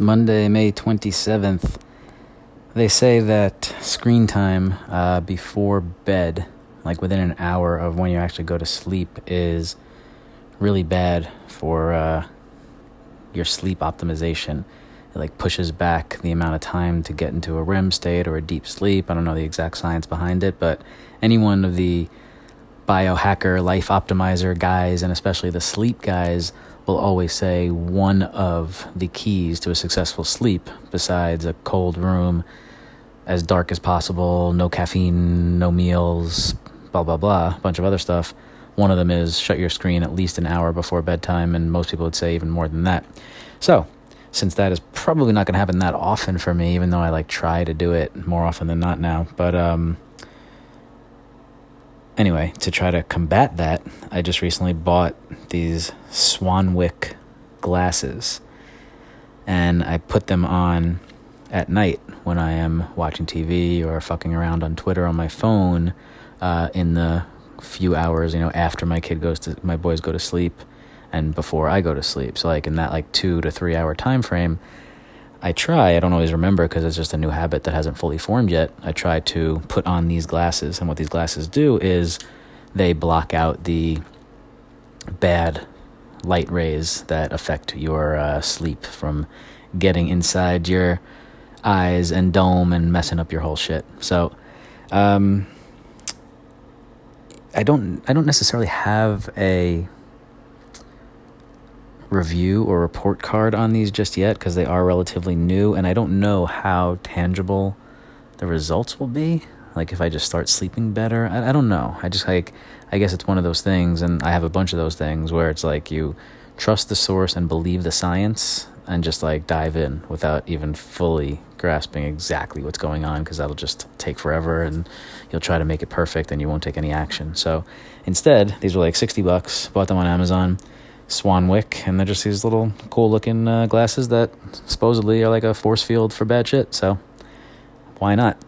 Monday, May 27th. They say that screen time uh, before bed, like within an hour of when you actually go to sleep, is really bad for uh, your sleep optimization. It like pushes back the amount of time to get into a REM state or a deep sleep. I don't know the exact science behind it, but any one of the biohacker, life optimizer guys, and especially the sleep guys will always say one of the keys to a successful sleep, besides a cold room, as dark as possible, no caffeine, no meals, blah, blah, blah, a bunch of other stuff. One of them is shut your screen at least an hour before bedtime, and most people would say even more than that. So, since that is probably not going to happen that often for me, even though I like try to do it more often than not now, but um, anyway, to try to combat that, I just recently bought these Swanwick glasses and I put them on at night when I am watching TV or fucking around on Twitter on my phone uh, in the few hours, you know, after my kid goes to my boys go to sleep and before I go to sleep. So like in that like 2 to 3 hour time frame, I try, I don't always remember because it's just a new habit that hasn't fully formed yet. I try to put on these glasses, and what these glasses do is they block out the bad light rays that affect your uh, sleep from getting inside your eyes and dome and messing up your whole shit. So, um, I don't, I don't necessarily have a review or report card on these just yet because they are relatively new and I don't know how tangible the results will be. Like if I just start sleeping better, I, I don't know. I just like, I guess it's one of those things, and I have a bunch of those things where it's like you trust the source and believe the science and just like dive in without even fully grasping exactly what's going on because that'll just take forever and you'll try to make it perfect and you won't take any action. So instead, these were like 60 bucks, bought them on Amazon Swanwick, and they're just these little cool looking uh, glasses that supposedly are like a force field for bad shit. So why not?